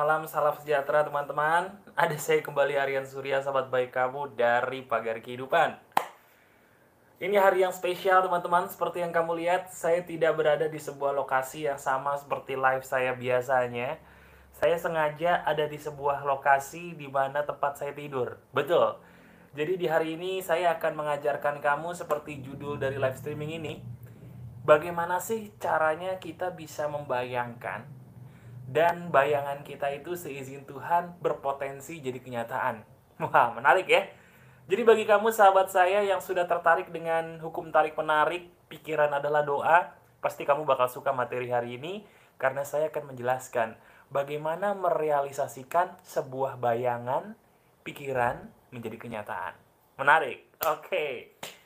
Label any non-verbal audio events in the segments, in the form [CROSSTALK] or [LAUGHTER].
Malam salam sejahtera teman-teman. Ada saya kembali Aryan Surya sahabat baik kamu dari Pagar Kehidupan. Ini hari yang spesial teman-teman. Seperti yang kamu lihat Saya tidak berada di sebuah lokasi yang sama seperti live saya biasanya. Saya sengaja ada di sebuah lokasi di mana tempat saya tidur. Betul. Jadi di hari ini saya akan mengajarkan kamu seperti judul dari live streaming ini. Bagaimana sih caranya kita bisa membayangkan dan bayangan kita itu seizin Tuhan berpotensi jadi kenyataan. [LAUGHS] Wah, menarik ya. Jadi bagi kamu sahabat saya yang sudah tertarik dengan hukum tarik menarik, pikiran adalah doa, pasti kamu bakal suka materi hari ini karena saya akan menjelaskan bagaimana merealisasikan sebuah bayangan, pikiran menjadi kenyataan. Menarik. Oke. Okay.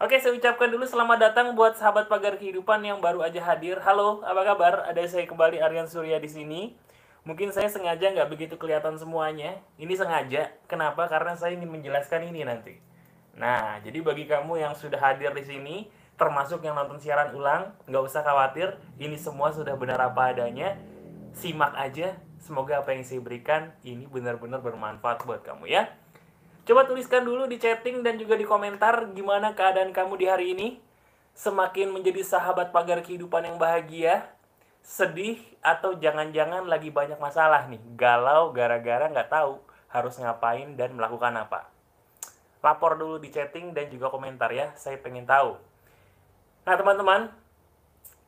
Oke, saya ucapkan dulu selamat datang buat sahabat pagar kehidupan yang baru aja hadir. Halo, apa kabar? Ada saya kembali Aryan Surya di sini. Mungkin saya sengaja nggak begitu kelihatan semuanya. Ini sengaja. Kenapa? Karena saya ingin menjelaskan ini nanti. Nah, jadi bagi kamu yang sudah hadir di sini, termasuk yang nonton siaran ulang, nggak usah khawatir. Ini semua sudah benar apa adanya. Simak aja. Semoga apa yang saya berikan ini benar-benar bermanfaat buat kamu ya. Coba tuliskan dulu di chatting dan juga di komentar gimana keadaan kamu di hari ini. Semakin menjadi sahabat pagar kehidupan yang bahagia, sedih, atau jangan-jangan lagi banyak masalah nih. Galau gara-gara nggak tahu harus ngapain dan melakukan apa. Lapor dulu di chatting dan juga komentar ya, saya pengen tahu. Nah teman-teman,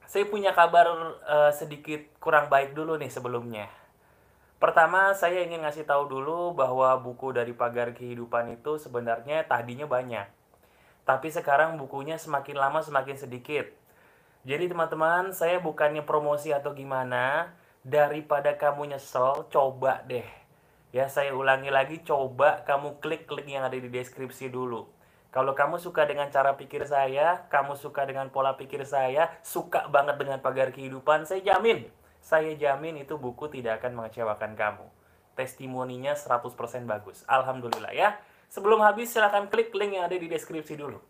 saya punya kabar uh, sedikit kurang baik dulu nih sebelumnya. Pertama, saya ingin ngasih tahu dulu bahwa buku dari Pagar Kehidupan itu sebenarnya tadinya banyak. Tapi sekarang bukunya semakin lama semakin sedikit. Jadi teman-teman, saya bukannya promosi atau gimana, daripada kamu nyesel, coba deh. Ya, saya ulangi lagi, coba kamu klik link yang ada di deskripsi dulu. Kalau kamu suka dengan cara pikir saya, kamu suka dengan pola pikir saya, suka banget dengan pagar kehidupan, saya jamin saya jamin itu buku tidak akan mengecewakan kamu. Testimoninya 100% bagus. Alhamdulillah ya. Sebelum habis silahkan klik link yang ada di deskripsi dulu.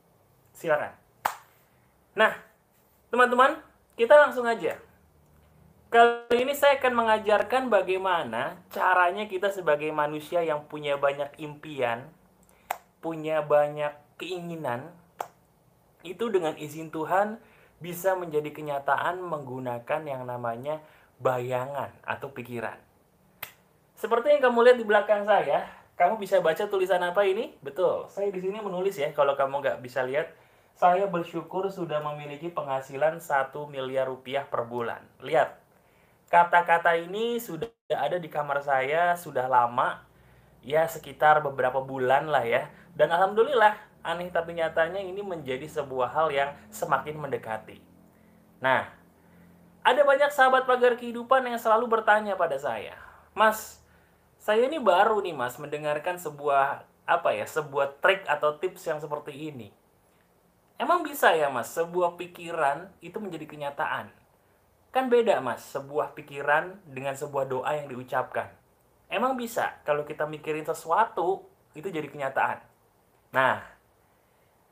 Silakan. Nah, teman-teman, kita langsung aja. Kali ini saya akan mengajarkan bagaimana caranya kita sebagai manusia yang punya banyak impian, punya banyak keinginan, itu dengan izin Tuhan bisa menjadi kenyataan menggunakan yang namanya bayangan atau pikiran. Seperti yang kamu lihat di belakang saya, kamu bisa baca tulisan apa ini? Betul, saya di sini menulis ya. Kalau kamu nggak bisa lihat, saya bersyukur sudah memiliki penghasilan 1 miliar rupiah per bulan. Lihat, kata-kata ini sudah ada di kamar saya sudah lama, ya sekitar beberapa bulan lah ya. Dan alhamdulillah, aneh tapi nyatanya ini menjadi sebuah hal yang semakin mendekati. Nah, ada banyak sahabat pagar kehidupan yang selalu bertanya pada saya, Mas, saya ini baru nih Mas mendengarkan sebuah apa ya, sebuah trik atau tips yang seperti ini. Emang bisa ya Mas, sebuah pikiran itu menjadi kenyataan? Kan beda Mas, sebuah pikiran dengan sebuah doa yang diucapkan. Emang bisa kalau kita mikirin sesuatu itu jadi kenyataan? Nah,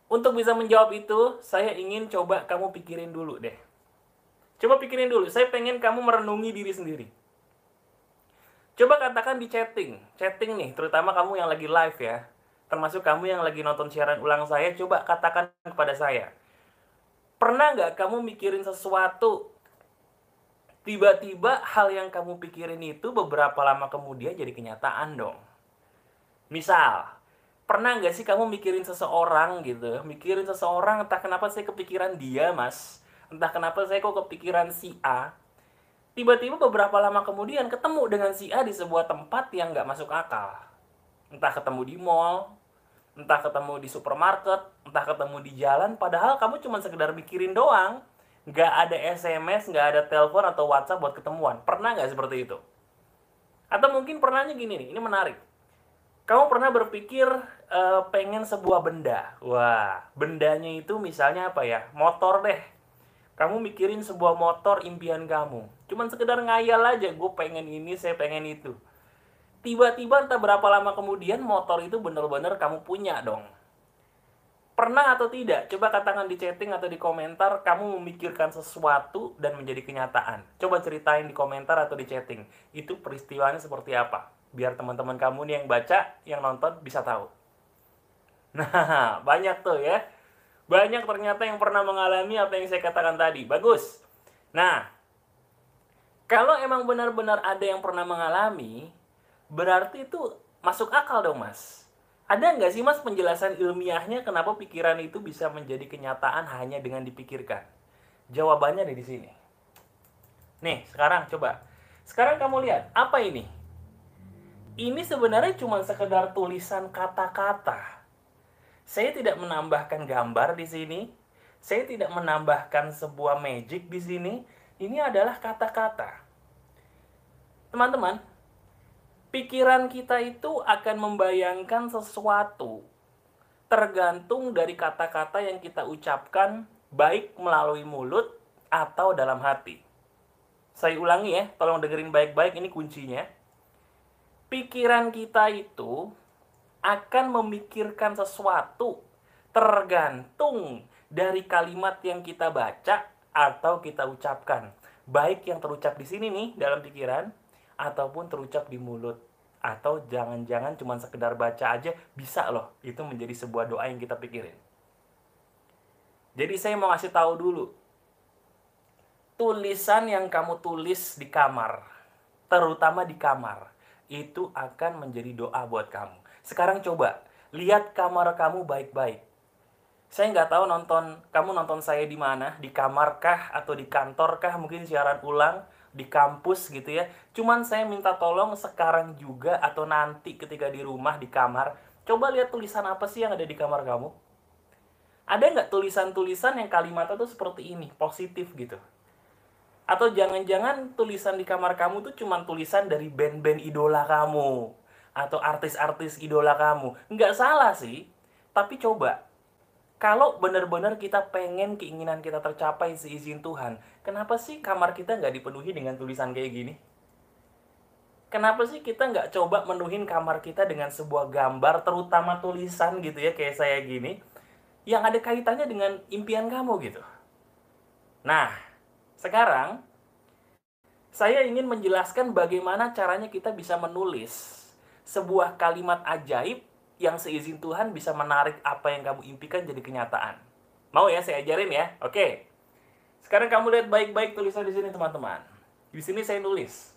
untuk bisa menjawab itu, saya ingin coba kamu pikirin dulu deh Coba pikirin dulu, saya pengen kamu merenungi diri sendiri. Coba katakan di chatting, chatting nih, terutama kamu yang lagi live ya. Termasuk kamu yang lagi nonton siaran ulang saya, coba katakan kepada saya. Pernah nggak kamu mikirin sesuatu, tiba-tiba hal yang kamu pikirin itu beberapa lama kemudian jadi kenyataan dong. Misal, pernah nggak sih kamu mikirin seseorang gitu, mikirin seseorang entah kenapa saya kepikiran dia mas, entah kenapa saya kok kepikiran si A. Tiba-tiba beberapa lama kemudian ketemu dengan si A di sebuah tempat yang nggak masuk akal. Entah ketemu di mall entah ketemu di supermarket entah ketemu di jalan padahal kamu cuma sekedar mikirin doang. Nggak ada SMS nggak ada telepon atau WhatsApp buat ketemuan. Pernah nggak seperti itu? Atau mungkin pernahnya gini nih ini menarik. Kamu pernah berpikir uh, pengen sebuah benda? Wah bendanya itu misalnya apa ya? Motor deh kamu mikirin sebuah motor impian kamu. Cuman sekedar ngayal aja, gue pengen ini, saya pengen itu. Tiba-tiba entah berapa lama kemudian motor itu bener-bener kamu punya dong. Pernah atau tidak? Coba katakan di chatting atau di komentar kamu memikirkan sesuatu dan menjadi kenyataan. Coba ceritain di komentar atau di chatting. Itu peristiwanya seperti apa? Biar teman-teman kamu nih yang baca, yang nonton bisa tahu. Nah, [LAUGHS] banyak tuh ya. Banyak ternyata yang pernah mengalami apa yang saya katakan tadi. Bagus. Nah, kalau emang benar-benar ada yang pernah mengalami, berarti itu masuk akal dong, Mas ada nggak sih mas penjelasan ilmiahnya kenapa pikiran itu bisa menjadi kenyataan hanya dengan dipikirkan? Jawabannya ada di sini. Nih, sekarang coba. Sekarang kamu lihat, apa ini? Ini sebenarnya cuma sekedar tulisan kata-kata. Saya tidak menambahkan gambar di sini. Saya tidak menambahkan sebuah magic di sini. Ini adalah kata-kata. Teman-teman, pikiran kita itu akan membayangkan sesuatu tergantung dari kata-kata yang kita ucapkan baik melalui mulut atau dalam hati. Saya ulangi ya, tolong dengerin baik-baik ini kuncinya. Pikiran kita itu akan memikirkan sesuatu tergantung dari kalimat yang kita baca atau kita ucapkan. Baik yang terucap di sini nih dalam pikiran ataupun terucap di mulut. Atau jangan-jangan cuma sekedar baca aja bisa loh. Itu menjadi sebuah doa yang kita pikirin. Jadi saya mau kasih tahu dulu. Tulisan yang kamu tulis di kamar terutama di kamar itu akan menjadi doa buat kamu sekarang coba lihat kamar kamu baik-baik saya nggak tahu nonton kamu nonton saya di mana di kamar kah atau di kantor kah mungkin siaran ulang di kampus gitu ya. Cuman saya minta tolong sekarang juga atau nanti ketika di rumah di kamar, coba lihat tulisan apa sih yang ada di kamar kamu. Ada nggak tulisan-tulisan yang kalimatnya tuh seperti ini, positif gitu? Atau jangan-jangan tulisan di kamar kamu tuh cuma tulisan dari band-band idola kamu atau artis-artis idola kamu. Nggak salah sih, tapi coba kalau benar-benar kita pengen keinginan kita tercapai seizin Tuhan, kenapa sih kamar kita nggak dipenuhi dengan tulisan kayak gini? Kenapa sih kita nggak coba menuhin kamar kita dengan sebuah gambar, terutama tulisan gitu ya, kayak saya gini, yang ada kaitannya dengan impian kamu gitu? Nah, sekarang saya ingin menjelaskan bagaimana caranya kita bisa menulis sebuah kalimat ajaib yang seizin Tuhan bisa menarik apa yang kamu impikan jadi kenyataan. Mau ya saya ajarin ya? Oke. Sekarang kamu lihat baik-baik tulisan di sini teman-teman. Di sini saya nulis.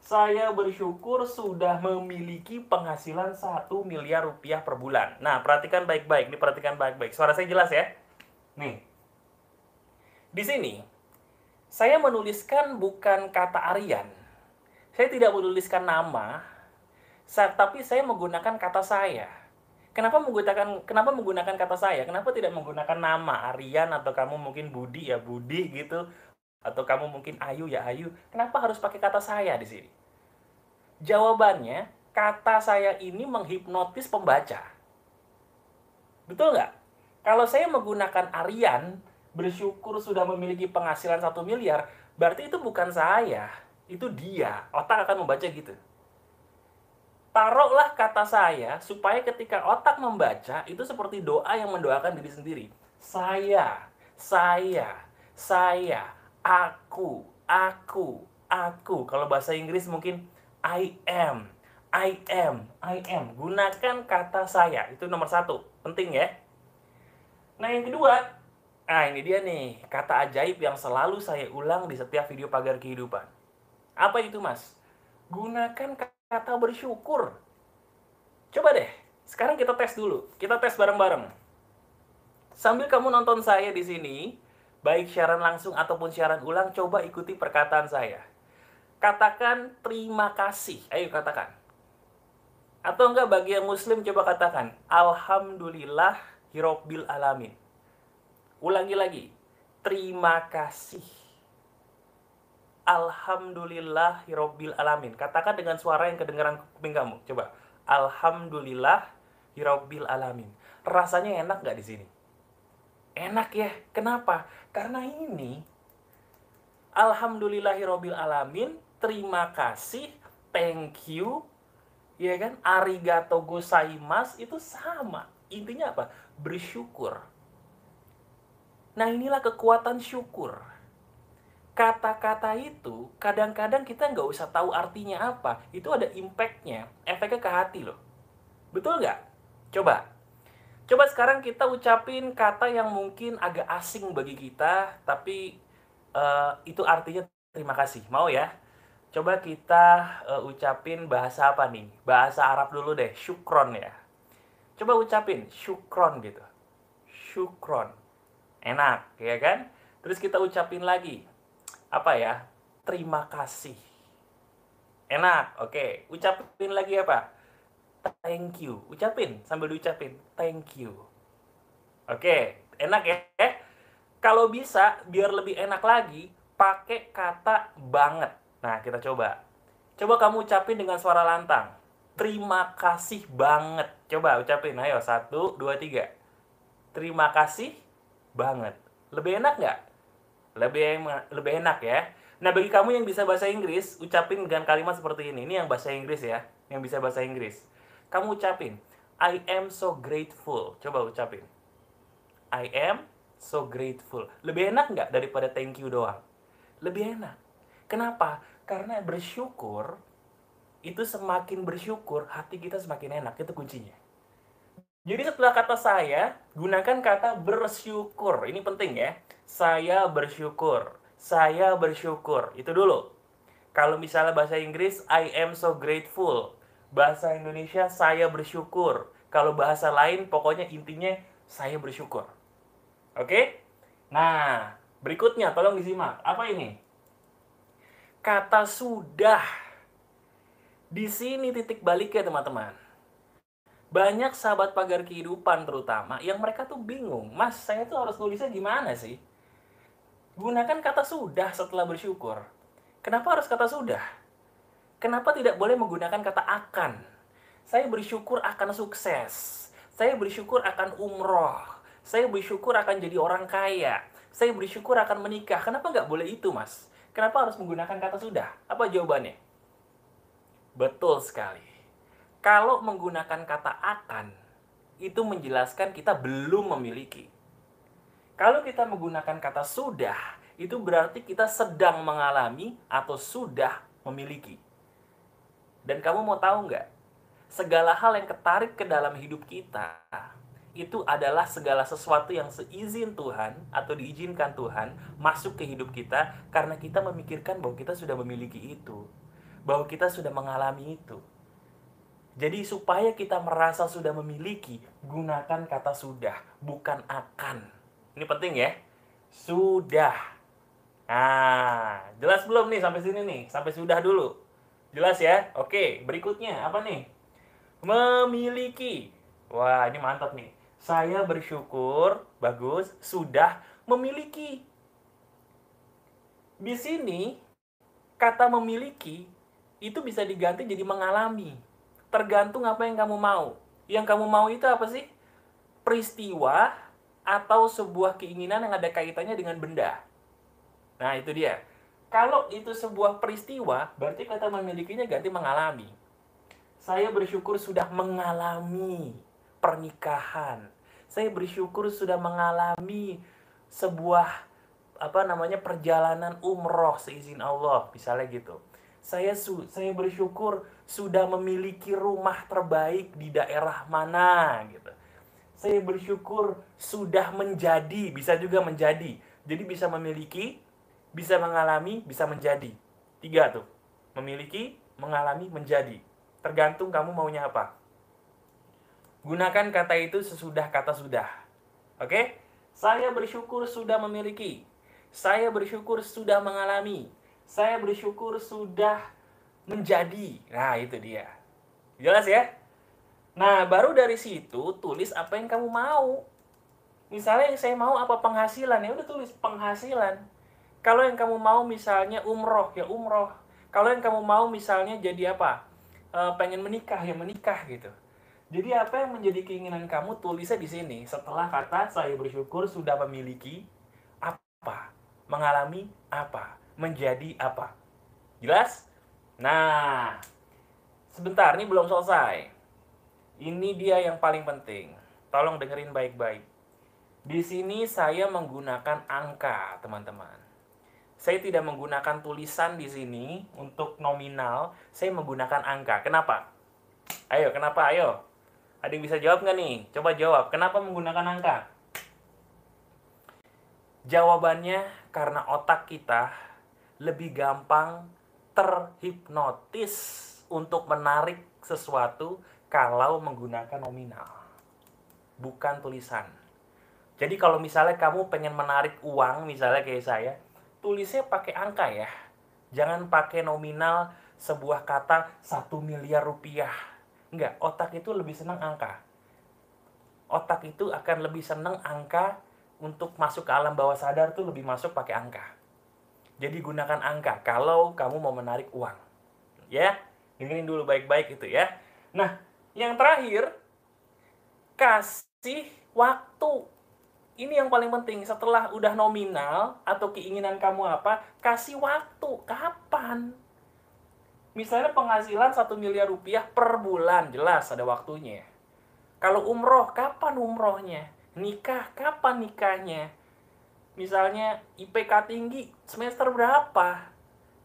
Saya bersyukur sudah memiliki penghasilan 1 miliar rupiah per bulan. Nah, perhatikan baik-baik. Ini perhatikan baik-baik. Suara saya jelas ya? Nih. Di sini, saya menuliskan bukan kata Aryan. Saya tidak menuliskan nama, tapi saya menggunakan kata saya. Kenapa menggunakan kenapa menggunakan kata saya? Kenapa tidak menggunakan nama Aryan atau kamu mungkin Budi ya Budi gitu atau kamu mungkin Ayu ya Ayu? Kenapa harus pakai kata saya di sini? Jawabannya, kata saya ini menghipnotis pembaca. Betul nggak? Kalau saya menggunakan Aryan, bersyukur sudah memiliki penghasilan satu miliar, berarti itu bukan saya, itu dia. Otak akan membaca gitu taruhlah kata saya supaya ketika otak membaca itu seperti doa yang mendoakan diri sendiri. Saya, saya, saya, aku, aku, aku. Kalau bahasa Inggris mungkin I am, I am, I am. Gunakan kata saya. Itu nomor satu. Penting ya. Nah yang kedua, nah ini dia nih. Kata ajaib yang selalu saya ulang di setiap video pagar kehidupan. Apa itu mas? Gunakan kata kata bersyukur. Coba deh, sekarang kita tes dulu. Kita tes bareng-bareng. Sambil kamu nonton saya di sini, baik siaran langsung ataupun siaran ulang, coba ikuti perkataan saya. Katakan terima kasih. Ayo katakan. Atau enggak bagi yang muslim coba katakan Alhamdulillah Hirobil Alamin. Ulangi lagi. Terima kasih. Alhamdulillah Hirobil Alamin. Katakan dengan suara yang kedengaran kuping kamu. Coba. Alhamdulillah Hirobil Alamin. Rasanya enak gak di sini? Enak ya. Kenapa? Karena ini Alhamdulillah Hirobil Alamin. Terima kasih. Thank you. Ya kan? Arigato gozaimasu itu sama. Intinya apa? bersyukur. Nah, inilah kekuatan syukur. Kata-kata itu kadang-kadang kita nggak usah tahu artinya apa. Itu ada impactnya, efeknya ke hati loh. Betul nggak? Coba. Coba sekarang kita ucapin kata yang mungkin agak asing bagi kita, tapi uh, itu artinya terima kasih. Mau ya? Coba kita uh, ucapin bahasa apa nih? Bahasa Arab dulu deh, syukron ya. Coba ucapin syukron gitu. Syukron. Enak, ya kan? Terus kita ucapin lagi. Apa ya? Terima kasih. Enak, oke. Ucapin lagi apa? thank you. Ucapin sambil diucapin thank you. Oke, enak ya? Kalau bisa biar lebih enak lagi, pakai kata banget. Nah, kita coba. Coba kamu ucapin dengan suara lantang. Terima kasih banget. Coba ucapin. Ayo, satu, dua, tiga. Terima kasih banget. Lebih enak nggak? Lebih, lebih enak ya. Nah, bagi kamu yang bisa bahasa Inggris, ucapin dengan kalimat seperti ini. Ini yang bahasa Inggris ya, yang bisa bahasa Inggris. Kamu ucapin, I am so grateful. Coba ucapin. I am so grateful. Lebih enak nggak daripada thank you doang? Lebih enak. Kenapa? Karena bersyukur, itu semakin bersyukur, hati kita semakin enak. Itu kuncinya. Jadi setelah kata saya, gunakan kata bersyukur. Ini penting ya. Saya bersyukur. Saya bersyukur. Itu dulu. Kalau misalnya bahasa Inggris, I am so grateful bahasa Indonesia saya bersyukur. Kalau bahasa lain pokoknya intinya saya bersyukur. Oke? Nah, berikutnya tolong disimak. Apa ini? Kata sudah. Di sini titik baliknya teman-teman. Banyak sahabat pagar kehidupan terutama yang mereka tuh bingung. Mas, saya tuh harus nulisnya gimana sih? Gunakan kata sudah setelah bersyukur. Kenapa harus kata sudah? Kenapa tidak boleh menggunakan kata akan? Saya bersyukur akan sukses. Saya bersyukur akan umroh. Saya bersyukur akan jadi orang kaya. Saya bersyukur akan menikah. Kenapa nggak boleh itu, Mas? Kenapa harus menggunakan kata sudah? Apa jawabannya? Betul sekali. Kalau menggunakan kata akan, itu menjelaskan kita belum memiliki. Kalau kita menggunakan kata sudah, itu berarti kita sedang mengalami atau sudah memiliki. Dan kamu mau tahu nggak? Segala hal yang ketarik ke dalam hidup kita itu adalah segala sesuatu yang seizin Tuhan atau diizinkan Tuhan masuk ke hidup kita karena kita memikirkan bahwa kita sudah memiliki itu, bahwa kita sudah mengalami itu. Jadi supaya kita merasa sudah memiliki, gunakan kata sudah, bukan akan. Ini penting ya. Sudah. Nah, jelas belum nih sampai sini nih? Sampai sudah dulu. Jelas ya? Oke, berikutnya apa nih? Memiliki. Wah, ini mantap nih. Saya bersyukur, bagus, sudah memiliki. Di sini, kata memiliki itu bisa diganti jadi mengalami. Tergantung apa yang kamu mau. Yang kamu mau itu apa sih? Peristiwa atau sebuah keinginan yang ada kaitannya dengan benda. Nah, itu dia. Kalau itu sebuah peristiwa, berarti kata memilikinya ganti mengalami. Saya bersyukur sudah mengalami pernikahan. Saya bersyukur sudah mengalami sebuah apa namanya perjalanan umroh seizin Allah, misalnya gitu. Saya su saya bersyukur sudah memiliki rumah terbaik di daerah mana gitu. Saya bersyukur sudah menjadi, bisa juga menjadi. Jadi bisa memiliki, bisa mengalami, bisa menjadi. Tiga tuh. Memiliki, mengalami, menjadi. Tergantung kamu maunya apa. Gunakan kata itu sesudah kata sudah. Oke? Saya bersyukur sudah memiliki. Saya bersyukur sudah mengalami. Saya bersyukur sudah menjadi. Nah, itu dia. Jelas ya? Nah, baru dari situ tulis apa yang kamu mau. Misalnya saya mau apa penghasilan, ya udah tulis penghasilan kalau yang kamu mau misalnya umroh, ya umroh. Kalau yang kamu mau misalnya jadi apa? E, pengen menikah, ya menikah gitu. Jadi apa yang menjadi keinginan kamu tulisnya di sini. Setelah kata saya bersyukur sudah memiliki apa, mengalami apa, menjadi apa. Jelas? Nah, sebentar ini belum selesai. Ini dia yang paling penting. Tolong dengerin baik-baik. Di sini saya menggunakan angka, teman-teman. Saya tidak menggunakan tulisan di sini untuk nominal, saya menggunakan angka. Kenapa? Ayo, kenapa? Ayo. Ada yang bisa jawab nggak nih? Coba jawab. Kenapa menggunakan angka? Jawabannya karena otak kita lebih gampang terhipnotis untuk menarik sesuatu kalau menggunakan nominal. Bukan tulisan. Jadi kalau misalnya kamu pengen menarik uang, misalnya kayak saya, tulisnya pakai angka ya. Jangan pakai nominal sebuah kata satu miliar rupiah. Enggak, otak itu lebih senang angka. Otak itu akan lebih senang angka untuk masuk ke alam bawah sadar tuh lebih masuk pakai angka. Jadi gunakan angka kalau kamu mau menarik uang. Ya, dengerin dulu baik-baik itu ya. Nah, yang terakhir kasih waktu. Ini yang paling penting. Setelah udah nominal atau keinginan kamu apa kasih waktu. Kapan? Misalnya penghasilan satu miliar rupiah per bulan. Jelas ada waktunya. Kalau umroh kapan umrohnya? Nikah kapan nikahnya misalnya IPK tinggi semester berapa?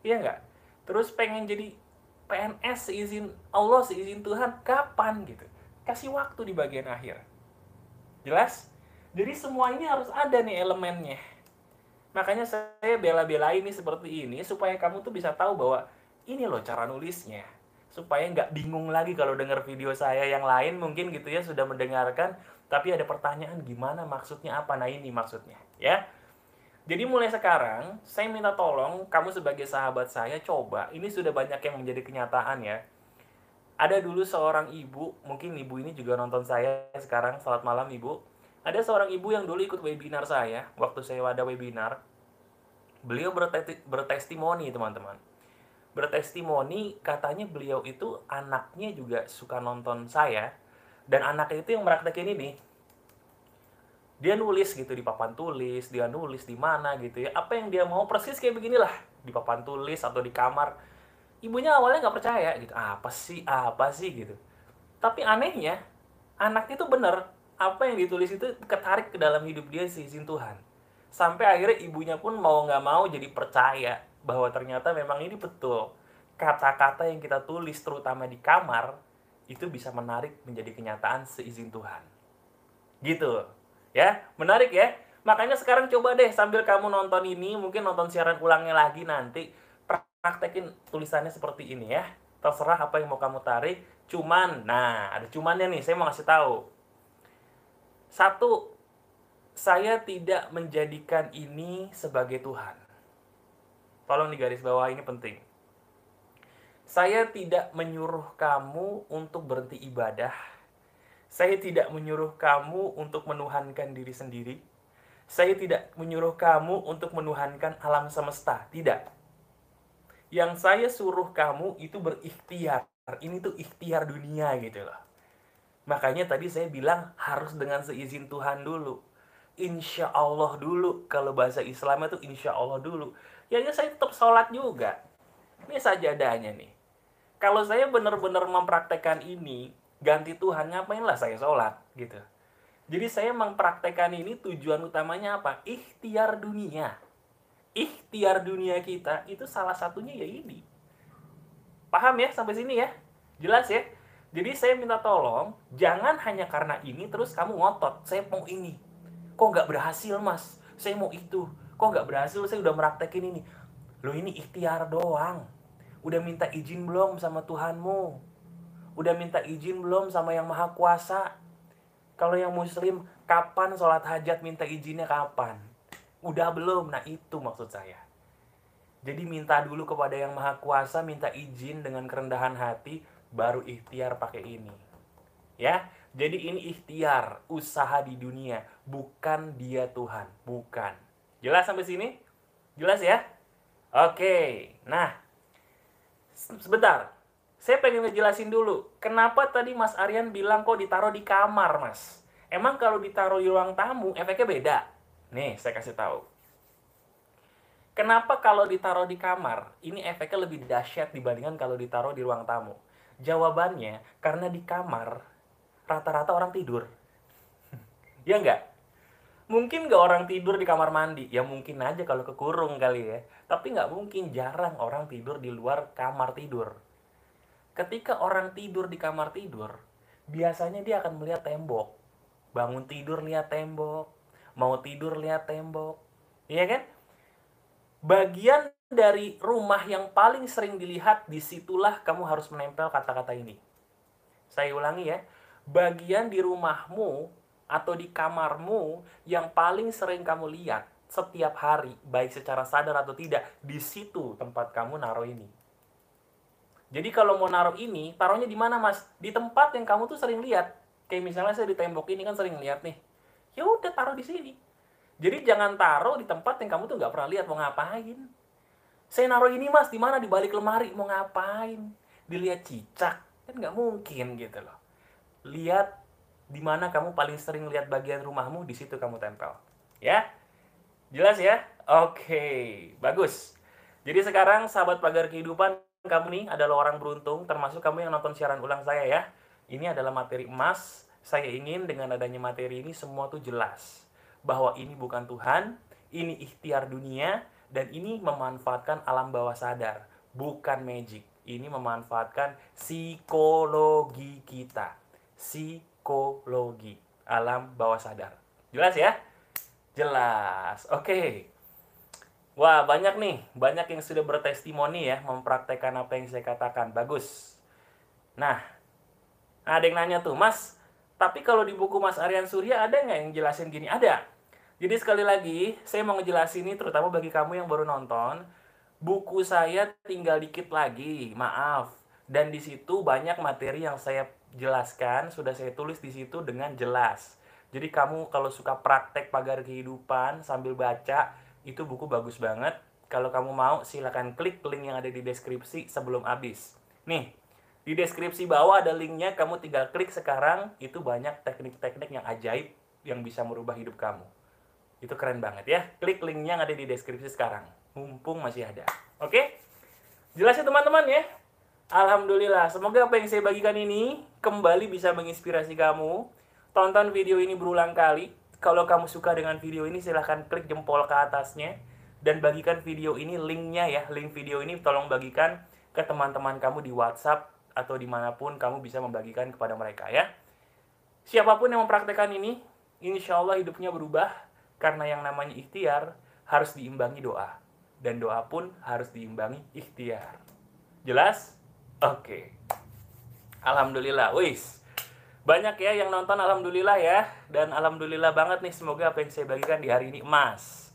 Iya nggak? Terus pengen jadi PNS seizin Allah seizin Tuhan kapan gitu? Kasih waktu di bagian akhir. Jelas? Jadi semua ini harus ada nih elemennya. Makanya saya bela-bela ini seperti ini supaya kamu tuh bisa tahu bahwa ini loh cara nulisnya. Supaya nggak bingung lagi kalau dengar video saya yang lain mungkin gitu ya sudah mendengarkan tapi ada pertanyaan gimana maksudnya apa? Nah ini maksudnya ya. Jadi mulai sekarang saya minta tolong kamu sebagai sahabat saya coba ini sudah banyak yang menjadi kenyataan ya. Ada dulu seorang ibu, mungkin ibu ini juga nonton saya sekarang. Selamat malam ibu ada seorang ibu yang dulu ikut webinar saya, waktu saya ada webinar. Beliau bertestimoni, teman-teman. Bertestimoni, katanya beliau itu anaknya juga suka nonton saya. Dan anaknya itu yang meraktekin ini. Dia nulis gitu di papan tulis, dia nulis di mana gitu ya. Apa yang dia mau persis kayak beginilah. Di papan tulis atau di kamar. Ibunya awalnya nggak percaya gitu. Apa sih, apa sih gitu. Tapi anehnya, anaknya itu bener apa yang ditulis itu ketarik ke dalam hidup dia seizin Tuhan. Sampai akhirnya ibunya pun mau nggak mau jadi percaya bahwa ternyata memang ini betul. Kata-kata yang kita tulis terutama di kamar itu bisa menarik menjadi kenyataan seizin Tuhan. Gitu. Ya, menarik ya. Makanya sekarang coba deh sambil kamu nonton ini, mungkin nonton siaran ulangnya lagi nanti praktekin tulisannya seperti ini ya. Terserah apa yang mau kamu tarik. Cuman, nah ada cumannya nih, saya mau ngasih tahu satu, saya tidak menjadikan ini sebagai Tuhan. Tolong di garis bawah ini penting. Saya tidak menyuruh kamu untuk berhenti ibadah. Saya tidak menyuruh kamu untuk menuhankan diri sendiri. Saya tidak menyuruh kamu untuk menuhankan alam semesta. Tidak. Yang saya suruh kamu itu berikhtiar. Ini tuh ikhtiar dunia gitu loh. Makanya tadi saya bilang harus dengan seizin Tuhan dulu. Insya Allah dulu. Kalau bahasa Islam itu insya Allah dulu. Ya, ya saya tetap sholat juga. Ini sajadahnya nih. Kalau saya benar-benar mempraktekkan ini, ganti Tuhan, ngapainlah saya sholat gitu. Jadi saya mempraktekkan ini tujuan utamanya apa? Ikhtiar dunia. Ikhtiar dunia kita itu salah satunya ya ini. Paham ya sampai sini ya? Jelas ya? Jadi saya minta tolong, jangan hanya karena ini terus kamu ngotot, saya mau ini. Kok nggak berhasil mas? Saya mau itu. Kok nggak berhasil? Saya udah meraktekin ini. Lo ini ikhtiar doang. Udah minta izin belum sama Tuhanmu? Udah minta izin belum sama yang maha kuasa? Kalau yang muslim, kapan sholat hajat minta izinnya kapan? Udah belum? Nah itu maksud saya. Jadi minta dulu kepada yang maha kuasa, minta izin dengan kerendahan hati, baru ikhtiar pakai ini. Ya, jadi ini ikhtiar, usaha di dunia, bukan dia Tuhan, bukan. Jelas sampai sini? Jelas ya? Oke, nah, sebentar. Saya pengen ngejelasin dulu, kenapa tadi Mas Aryan bilang kok ditaruh di kamar, Mas? Emang kalau ditaruh di ruang tamu, efeknya beda? Nih, saya kasih tahu. Kenapa kalau ditaruh di kamar, ini efeknya lebih dahsyat dibandingkan kalau ditaruh di ruang tamu? Jawabannya karena di kamar rata-rata orang tidur. [LAUGHS] Ya enggak? Mungkin nggak orang tidur di kamar mandi? Ya mungkin aja kalau kekurung kali ya. Tapi nggak mungkin, jarang orang tidur di luar kamar tidur. Ketika orang tidur di kamar tidur, biasanya dia akan melihat tembok. Bangun tidur lihat tembok, mau tidur lihat tembok. Iya kan? Bagian dari rumah yang paling sering dilihat, di situlah kamu harus menempel kata-kata ini. Saya ulangi ya, bagian di rumahmu atau di kamarmu yang paling sering kamu lihat setiap hari, baik secara sadar atau tidak, di situ tempat kamu naruh ini. Jadi kalau mau naruh ini, taruhnya di mana mas? Di tempat yang kamu tuh sering lihat. Kayak misalnya saya di tembok ini kan sering lihat nih. Ya udah taruh di sini. Jadi jangan taruh di tempat yang kamu tuh nggak pernah lihat mau ngapain. Saya naruh ini mas di mana di balik lemari mau ngapain? Dilihat cicak kan nggak mungkin gitu loh. Lihat di mana kamu paling sering lihat bagian rumahmu, di situ kamu tempel. Ya? Jelas ya? Oke, bagus. Jadi sekarang sahabat pagar kehidupan, kamu nih adalah orang beruntung, termasuk kamu yang nonton siaran ulang saya ya. Ini adalah materi emas. Saya ingin dengan adanya materi ini semua tuh jelas. Bahwa ini bukan Tuhan, ini ikhtiar dunia, dan ini memanfaatkan alam bawah sadar. Bukan magic. Ini memanfaatkan psikologi kita. Psikologi alam bawah sadar. Jelas ya? Jelas. Oke. Okay. Wah, banyak nih. Banyak yang sudah bertestimoni ya, mempraktekkan apa yang saya katakan. Bagus. Nah, ada yang nanya tuh, Mas, tapi kalau di buku Mas Aryan Surya ada nggak yang jelasin gini? Ada. Jadi sekali lagi, saya mau ngejelasin ini terutama bagi kamu yang baru nonton. Buku saya tinggal dikit lagi, maaf. Dan di situ banyak materi yang saya jelaskan, sudah saya tulis di situ dengan jelas. Jadi kamu kalau suka praktek pagar kehidupan sambil baca, itu buku bagus banget. Kalau kamu mau, silahkan klik link yang ada di deskripsi sebelum habis. Nih, di deskripsi bawah ada linknya, kamu tinggal klik sekarang, itu banyak teknik-teknik yang ajaib yang bisa merubah hidup kamu. Itu keren banget ya. Klik linknya yang ada di deskripsi sekarang. Mumpung masih ada. Oke? Jelas ya teman-teman ya? Alhamdulillah, semoga apa yang saya bagikan ini kembali bisa menginspirasi kamu. Tonton video ini berulang kali. Kalau kamu suka dengan video ini, silahkan klik jempol ke atasnya. Dan bagikan video ini, linknya ya, link video ini tolong bagikan ke teman-teman kamu di WhatsApp atau di mana pun kamu bisa membagikan kepada mereka ya. Siapa pun yang mempraktekkan ini, insya Allah hidupnya berubah karena yang namanya ikhtiar harus diimbangi doa. Dan doa pun harus diimbangi ikhtiar. Jelas? Oke. Alhamdulillah. Wis. Banyak ya yang nonton alhamdulillah ya. Dan alhamdulillah banget nih semoga apa yang saya bagikan di hari ini emas.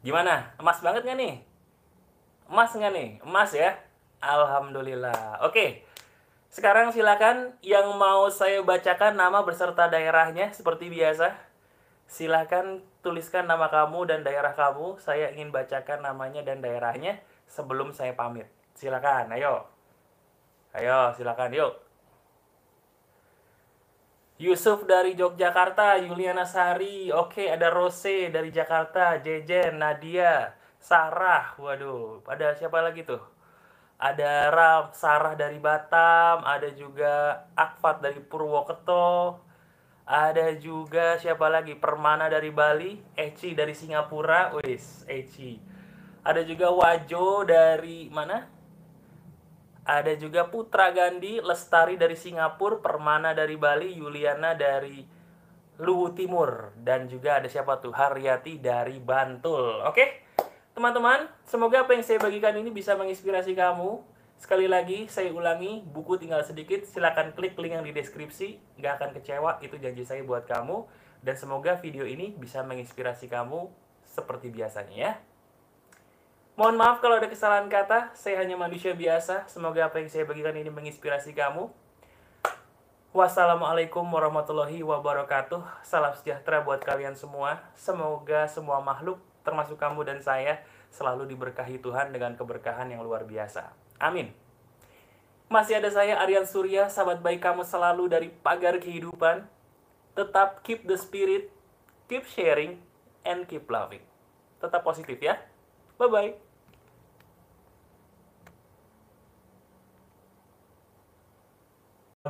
Gimana? Emas banget nggak nih? Emas nggak nih? Emas ya? Alhamdulillah. Oke. Sekarang silakan yang mau saya bacakan nama beserta daerahnya seperti biasa. Silakan tuliskan nama kamu dan daerah kamu. Saya ingin bacakan namanya dan daerahnya sebelum saya pamit. Silakan, ayo. Ayo, silakan yuk. Yusuf dari Yogyakarta, Yuliana Sari, oke ada Rose dari Jakarta, Jejen, Nadia, Sarah, waduh, ada siapa lagi tuh? Ada Ram, Sarah dari Batam, ada juga Akfat dari Purwokerto, ada juga siapa lagi? Permana dari Bali, Eci dari Singapura, wis, Eci. Ada juga Wajo dari mana? Ada juga Putra Gandhi, Lestari dari Singapura, Permana dari Bali, Yuliana dari Luwu Timur dan juga ada siapa tuh Haryati dari Bantul. Oke, teman-teman, semoga apa yang saya bagikan ini bisa menginspirasi kamu. Sekali lagi, saya ulangi, buku tinggal sedikit. Silahkan klik link yang di deskripsi. Nggak akan kecewa, itu janji saya buat kamu. Dan semoga video ini bisa menginspirasi kamu seperti biasanya ya. Mohon maaf kalau ada kesalahan kata, saya hanya manusia biasa. Semoga apa yang saya bagikan ini menginspirasi kamu. Wassalamualaikum warahmatullahi wabarakatuh. Salam sejahtera buat kalian semua. Semoga semua makhluk, termasuk kamu dan saya, selalu diberkahi Tuhan dengan keberkahan yang luar biasa. Amin. Masih ada saya Aryan Surya, sahabat baik kamu selalu dari pagar kehidupan. Tetap keep the spirit, keep sharing, and keep loving. Tetap positif ya. Bye-bye.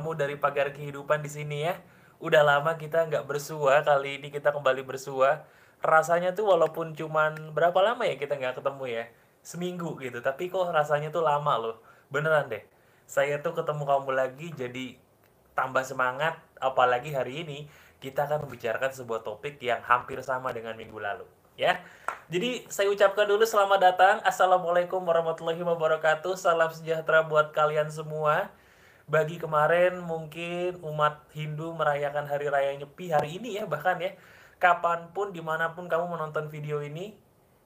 Kamu dari pagar kehidupan di sini ya. Udah lama kita nggak bersua, kali ini kita kembali bersua. Rasanya tuh walaupun cuman berapa lama ya kita nggak ketemu ya? Seminggu gitu, tapi kok rasanya tuh lama loh. Beneran deh. Saya tuh ketemu kamu lagi jadi tambah semangat, apalagi hari ini kita akan membicarakan sebuah topik yang hampir sama dengan minggu lalu ya. Jadi saya ucapkan dulu selamat datang. Assalamualaikum warahmatullahi wabarakatuh. Salam sejahtera buat kalian semua bagi kemarin mungkin umat Hindu merayakan Hari Raya Nyepi hari ini ya bahkan ya. Kapan pun di mana pun kamu menonton video ini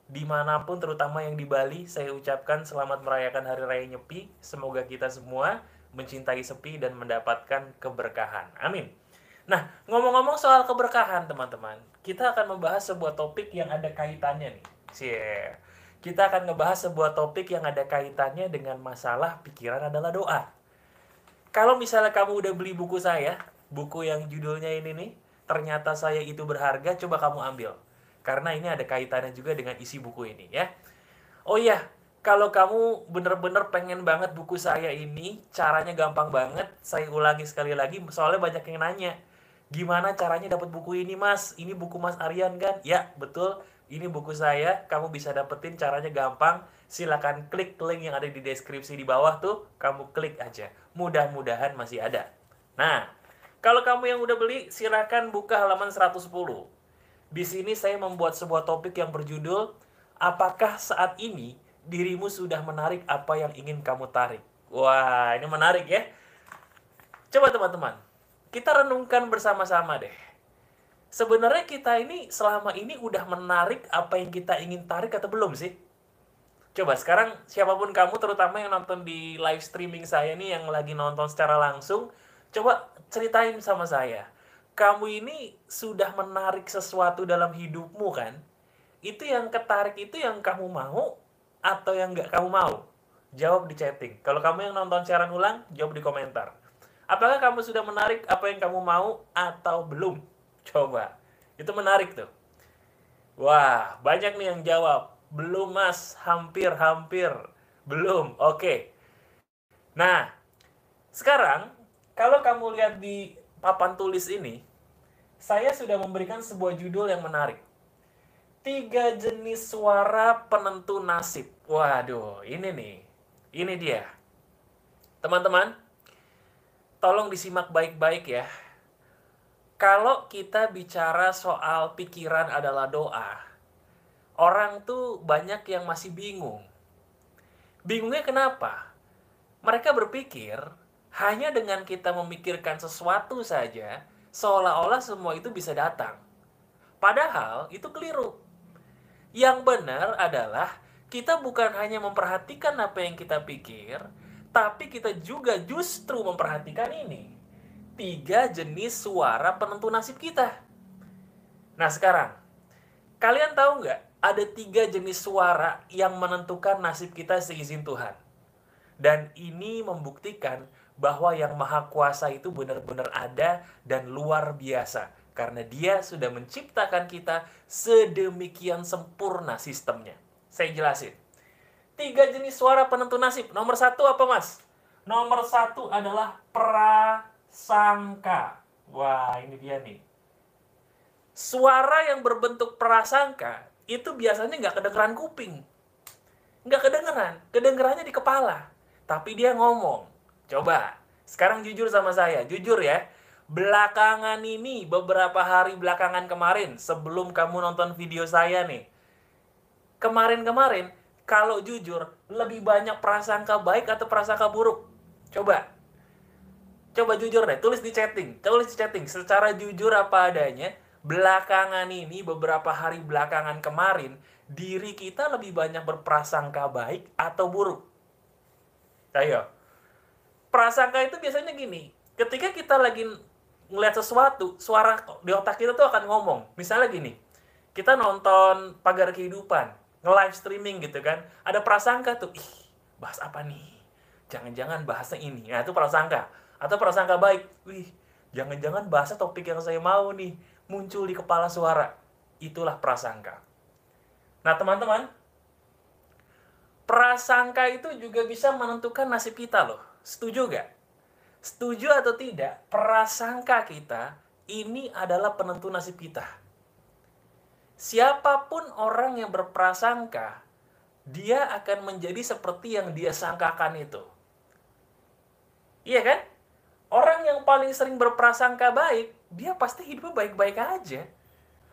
di mana pun terutama yang di Bali saya ucapkan selamat merayakan Hari Raya Nyepi. Semoga kita semua mencintai sepi dan mendapatkan keberkahan. Amin. Nah ngomong-ngomong soal keberkahan teman-teman kita akan membahas sebuah topik yang ada kaitannya nih. Cie. kita akan ngebahas sebuah topik yang ada kaitannya dengan masalah pikiran adalah doa kalau misalnya kamu udah beli buku saya, buku yang judulnya ini nih, ternyata saya itu berharga, coba kamu ambil. Karena ini ada kaitannya juga dengan isi buku ini ya. Oh iya, kalau kamu bener-bener pengen banget buku saya ini, caranya gampang banget. Saya ulangi sekali lagi, soalnya banyak yang nanya. Gimana caranya dapat buku ini mas? Ini buku mas Aryan kan? Ya, betul. Ini buku saya, kamu bisa dapetin caranya gampang silakan klik link yang ada di deskripsi di bawah tuh, kamu klik aja. Mudah-mudahan masih ada. Nah, kalau kamu yang udah beli, silakan buka halaman 110. Di sini saya membuat sebuah topik yang berjudul Apakah saat ini dirimu sudah menarik apa yang ingin kamu tarik? Wah, ini menarik ya. Coba teman-teman, kita renungkan bersama-sama deh. Sebenarnya kita ini selama ini udah menarik apa yang kita ingin tarik atau belum sih? Coba sekarang siapa pun kamu terutama yang nonton di live streaming saya nih yang lagi nonton secara langsung, coba ceritain sama saya. Kamu ini sudah menarik sesuatu dalam hidupmu kan? Itu yang ketarik itu yang kamu mau atau yang nggak kamu mau? Jawab di chatting. Kalau kamu yang nonton siaran ulang, jawab di komentar. Apakah kamu sudah menarik apa yang kamu mau atau belum? Coba. Itu menarik tuh. Wah, banyak nih yang jawab belum mas, hampir-hampir. Belum, oke. Okay. Nah, sekarang kalau kamu lihat di papan tulis ini, saya sudah memberikan sebuah judul yang menarik. Tiga jenis suara penentu nasib. Waduh, ini nih. Ini dia. Teman-teman, tolong disimak baik-baik ya. Kalau kita bicara soal pikiran adalah doa, orang tuh banyak yang masih bingung. Bingungnya kenapa? Mereka berpikir hanya dengan kita memikirkan sesuatu saja, seolah-olah semua itu bisa datang. Padahal itu keliru. Yang benar adalah kita bukan hanya memperhatikan apa yang kita pikir, tapi kita juga justru memperhatikan ini. Tiga jenis suara penentu nasib kita. Nah sekarang, kalian tahu nggak ada tiga jenis suara yang menentukan nasib kita seizin Tuhan. Dan ini membuktikan bahwa yang maha kuasa itu benar-benar ada dan luar biasa. Karena dia sudah menciptakan kita sedemikian sempurna sistemnya. Saya jelasin. Tiga jenis suara penentu nasib. Nomor satu apa mas? Nomor satu adalah prasangka. Wah ini dia nih. Suara yang berbentuk prasangka itu biasanya nggak kedengeran kuping. Nggak kedengeran, kedengerannya di kepala. Tapi dia ngomong. Coba, sekarang jujur sama saya, jujur ya. Belakangan ini, beberapa hari belakangan kemarin, sebelum kamu nonton video saya nih. Kemarin-kemarin, kalau jujur, lebih banyak prasangka baik atau prasangka buruk? Coba. Coba jujur deh, tulis di chatting. Tulis di chatting, secara jujur apa adanya, belakangan ini, beberapa hari belakangan kemarin, diri kita lebih banyak berprasangka baik atau buruk? Ayo. Prasangka itu biasanya gini, ketika kita lagi ngeliat sesuatu, suara di otak kita tuh akan ngomong. Misalnya gini, kita nonton pagar kehidupan, nge-live streaming gitu kan, ada prasangka tuh, ih, bahas apa nih? Jangan-jangan bahasa ini. Nah, itu prasangka. Atau prasangka baik, wih, jangan-jangan bahasa topik yang saya mau nih muncul di kepala suara. Itulah prasangka. Nah, teman-teman, prasangka itu juga bisa menentukan nasib kita loh. Setuju gak? Setuju atau tidak, prasangka kita ini adalah penentu nasib kita. Siapa pun orang yang berprasangka, dia akan menjadi seperti yang dia sangkakan itu. Iya kan? Orang yang paling sering berprasangka baik, dia pasti hidupnya baik-baik aja.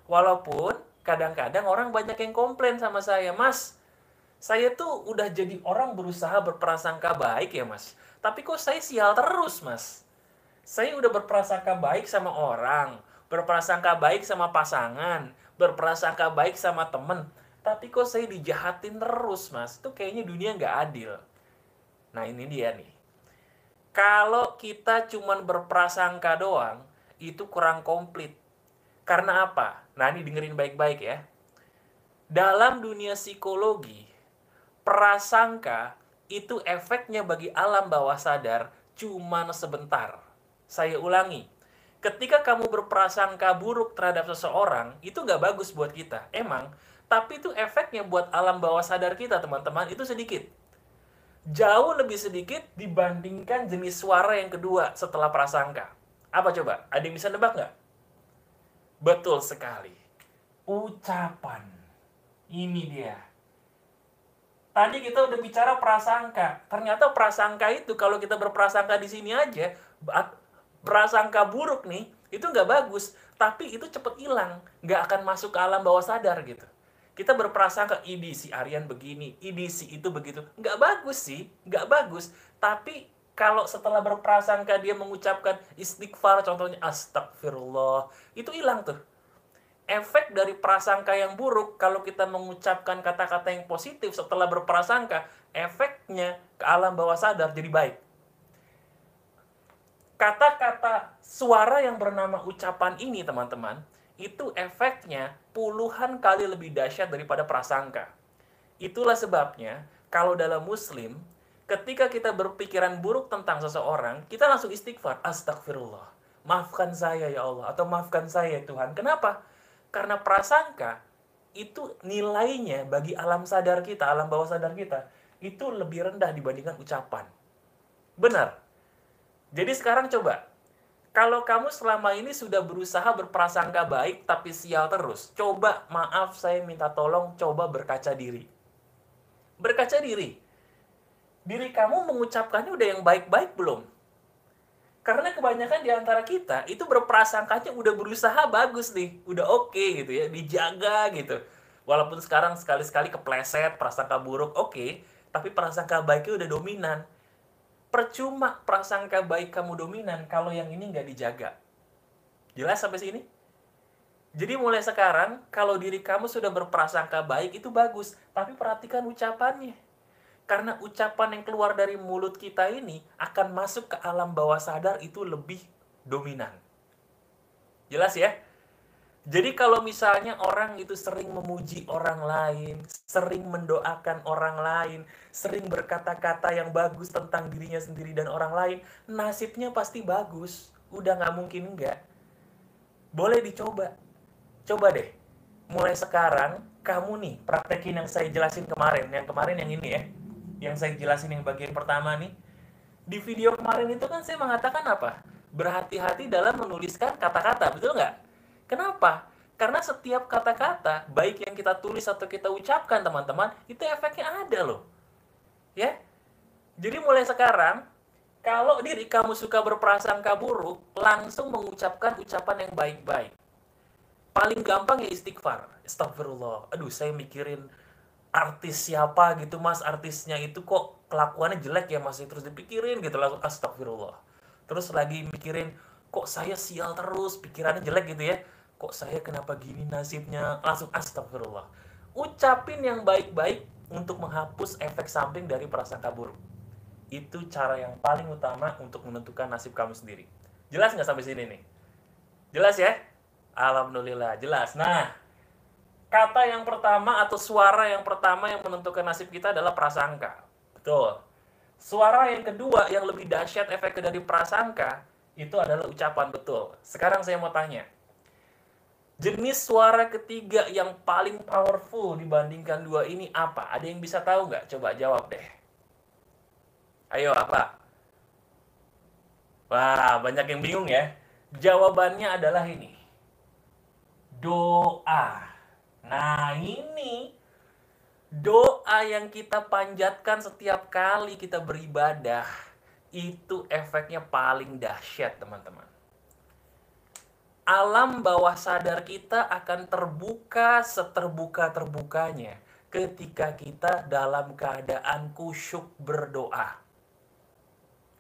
Walaupun kadang-kadang orang banyak yang komplain sama saya, Mas, saya tuh udah jadi orang berusaha berprasangka baik ya, Mas. Tapi kok saya sial terus, Mas. Saya udah berprasangka baik sama orang, berprasangka baik sama pasangan, berprasangka baik sama temen. Tapi kok saya dijahatin terus, Mas. Itu kayaknya dunia nggak adil. Nah, ini dia nih. Kalau kita cuman berprasangka doang, itu kurang komplit. Karena apa? Nah, ini dengerin baik-baik ya. Dalam dunia psikologi, prasangka itu efeknya bagi alam bawah sadar cuman sebentar. Saya ulangi, ketika kamu berprasangka buruk terhadap seseorang, itu nggak bagus buat kita. Emang, tapi itu efeknya buat alam bawah sadar kita, teman-teman, itu sedikit jauh lebih sedikit dibandingkan jenis suara yang kedua setelah prasangka. Apa coba? Ada yang bisa nebak nggak? Betul sekali. Ucapan. Ini dia. Tadi kita udah bicara prasangka. Ternyata prasangka itu kalau kita berprasangka di sini aja, prasangka buruk nih, itu nggak bagus. Tapi itu cepet hilang. Nggak akan masuk ke alam bawah sadar gitu kita berprasangka ini si Aryan begini, ini itu begitu. Nggak bagus sih, nggak bagus. Tapi kalau setelah berprasangka dia mengucapkan istighfar, contohnya astagfirullah, itu hilang tuh. Efek dari prasangka yang buruk, kalau kita mengucapkan kata-kata yang positif setelah berprasangka, efeknya ke alam bawah sadar jadi baik. Kata-kata suara yang bernama ucapan ini, teman-teman, itu efeknya puluhan kali lebih dahsyat daripada prasangka. Itulah sebabnya kalau dalam muslim ketika kita berpikiran buruk tentang seseorang, kita langsung istighfar, astagfirullah. Maafkan saya ya Allah atau maafkan saya ya Tuhan. Kenapa? Karena prasangka itu nilainya bagi alam sadar kita, alam bawah sadar kita itu lebih rendah dibandingkan ucapan. Benar. Jadi sekarang coba kalau kamu selama ini sudah berusaha berprasangka baik tapi sial terus, coba maaf saya minta tolong coba berkaca diri. Berkaca diri. Diri kamu mengucapkannya udah yang baik-baik belum? Karena kebanyakan di antara kita itu berprasangkanya udah berusaha bagus nih, udah oke okay gitu ya, dijaga gitu. Walaupun sekarang sekali-sekali kepleset, prasangka buruk, oke, okay, tapi prasangka baiknya udah dominan percuma prasangka baik kamu dominan kalau yang ini nggak dijaga. Jelas sampai sini? Jadi mulai sekarang, kalau diri kamu sudah berprasangka baik itu bagus, tapi perhatikan ucapannya. Karena ucapan yang keluar dari mulut kita ini akan masuk ke alam bawah sadar itu lebih dominan. Jelas ya? Jadi kalau misalnya orang itu sering memuji orang lain, sering mendoakan orang lain, sering berkata-kata yang bagus tentang dirinya sendiri dan orang lain, nasibnya pasti bagus. Udah nggak mungkin enggak. Boleh dicoba. Coba deh. Mulai sekarang, kamu nih praktekin yang saya jelasin kemarin. Yang kemarin yang ini ya. Yang saya jelasin yang bagian pertama nih. Di video kemarin itu kan saya mengatakan apa? Berhati-hati dalam menuliskan kata-kata, betul nggak? Kenapa? Karena setiap kata-kata, baik yang kita tulis atau kita ucapkan, teman-teman, itu efeknya ada loh. Ya? Jadi mulai sekarang, kalau diri kamu suka berprasangka buruk, langsung mengucapkan ucapan yang baik-baik. Paling gampang ya istighfar. Astagfirullah. Aduh, saya mikirin artis siapa gitu mas? Artisnya itu kok kelakuannya jelek ya masih terus dipikirin gitu langsung astagfirullah. Terus lagi mikirin kok saya sial terus? Pikirannya jelek gitu ya? Kok saya kenapa gini nasibnya? Langsung astagfirullah. Ucapin yang baik-baik untuk menghapus efek samping dari prasangka buruk itu cara yang paling utama untuk menentukan nasib kamu sendiri. Jelas nggak sampai sini nih? Jelas ya? Alhamdulillah jelas. Nah kata yang pertama atau suara yang pertama yang menentukan nasib kita adalah prasangka betul suara yang kedua yang lebih dahsyat efek dari prasangka itu adalah ucapan betul sekarang saya mau tanya Jenis suara ketiga yang paling powerful dibandingkan dua ini apa? Ada yang bisa tahu nggak? Coba jawab deh. Ayo apa? Wah, banyak yang bingung ya. Jawabannya adalah ini. Doa. Nah, ini doa yang kita panjatkan setiap kali kita beribadah itu efeknya paling dahsyat, teman-teman. Alam bawah sadar kita akan terbuka seterbuka-terbukanya ketika kita dalam keadaan kusyuk berdoa.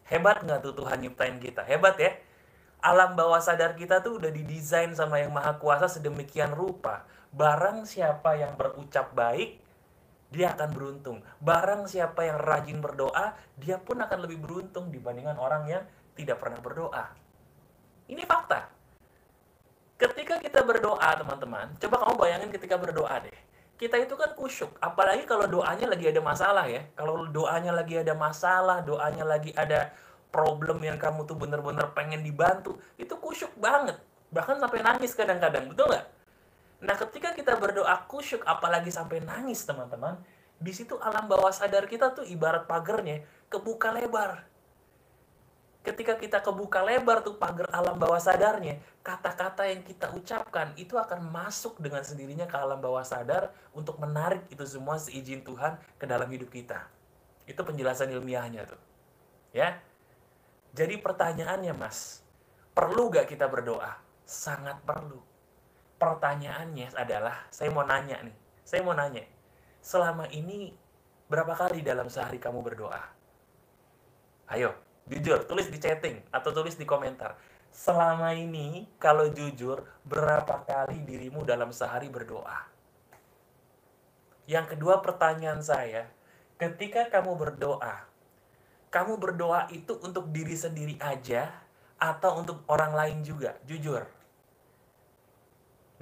Hebat nggak tuh Tuhan nyiptain kita? Hebat ya? Alam bawah sadar kita tuh udah didesain sama yang maha kuasa sedemikian rupa. Barang siapa yang berucap baik, dia akan beruntung. Barang siapa yang rajin berdoa, dia pun akan lebih beruntung dibandingkan orang yang tidak pernah berdoa. Ini fakta. Ketika kita berdoa, teman-teman, coba kamu bayangin ketika berdoa deh. Kita itu kan kusyuk, apalagi kalau doanya lagi ada masalah ya. Kalau doanya lagi ada masalah, doanya lagi ada problem yang kamu tuh bener-bener pengen dibantu, itu kusyuk banget. Bahkan sampai nangis kadang-kadang, betul nggak? Nah, ketika kita berdoa kusyuk, apalagi sampai nangis, teman-teman, di situ alam bawah sadar kita tuh ibarat pagernya kebuka lebar. Ketika kita kebuka lebar tuh pagar alam bawah sadarnya, kata-kata yang kita ucapkan itu akan masuk dengan sendirinya ke alam bawah sadar untuk menarik itu semua seizin Tuhan ke dalam hidup kita. Itu penjelasan ilmiahnya tuh. Ya. Jadi pertanyaannya, Mas, perlu gak kita berdoa? Sangat perlu pertanyaannya adalah saya mau nanya nih saya mau nanya selama ini berapa kali dalam sehari kamu berdoa? Ayo jujur tulis di chatting atau tulis di komentar. Selama ini kalau jujur berapa kali dirimu dalam sehari berdoa? Yang kedua pertanyaan saya ketika kamu berdoa kamu berdoa itu untuk diri sendiri aja atau untuk orang lain juga? Jujur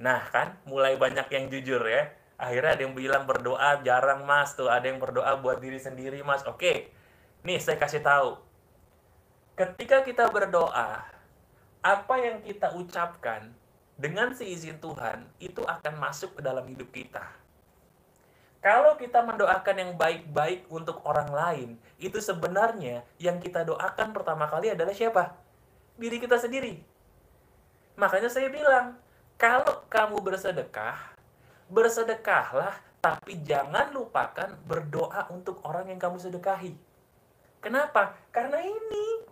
Nah kan, mulai banyak yang jujur ya. Akhirnya ada yang bilang berdoa jarang mas tuh, ada yang berdoa buat diri sendiri mas. Oke, nih saya kasih tahu. Ketika kita berdoa, apa yang kita ucapkan dengan seizin Tuhan itu akan masuk ke dalam hidup kita. Kalau kita mendoakan yang baik-baik untuk orang lain, itu sebenarnya yang kita doakan pertama kali adalah siapa? Diri kita sendiri. Makanya saya bilang, kalau kamu bersedekah, bersedekahlah, tapi jangan lupakan berdoa untuk orang yang kamu sedekahi. Kenapa? Karena ini.